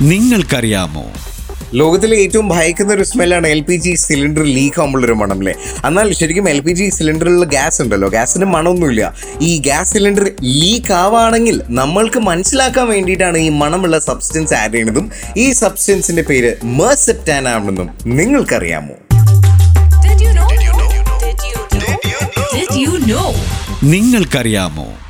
നിങ്ങൾക്കറിയാമോ? ലോകത്തിലെ ഏറ്റവും ഭയക്കുന്ന ഒരു സ്മെല്ലാണ് L P G cylinder leak ആകുമ്പോഴൊരു മണം അല്ലേ എന്നാൽ ശരിക്കും എൽ പി ജി സിലിണ്ടറിൽ ഗ്യാസ് ഉണ്ടല്ലോ ഗ്യാസിന് മണമൊന്നുമില്ല. ഈ ഗ്യാസ് സിലിണ്ടർ ലീക്ക് ആവുകയാണെങ്കിൽ നമ്മൾക്ക് മനസ്സിലാക്കാൻ വേണ്ടിയിട്ടാണ് ഈ മണമുള്ള സബ്സ്റ്റൻസ് ആഡ് ചെയ്യുന്നതും ഈ സബ്സ്റ്റൻസിന്റെ പേര് മെർസെപ്റ്റാൻ ആണെന്നും നിങ്ങൾക്കറിയാമോ? നിങ്ങൾക്കറിയാമോ?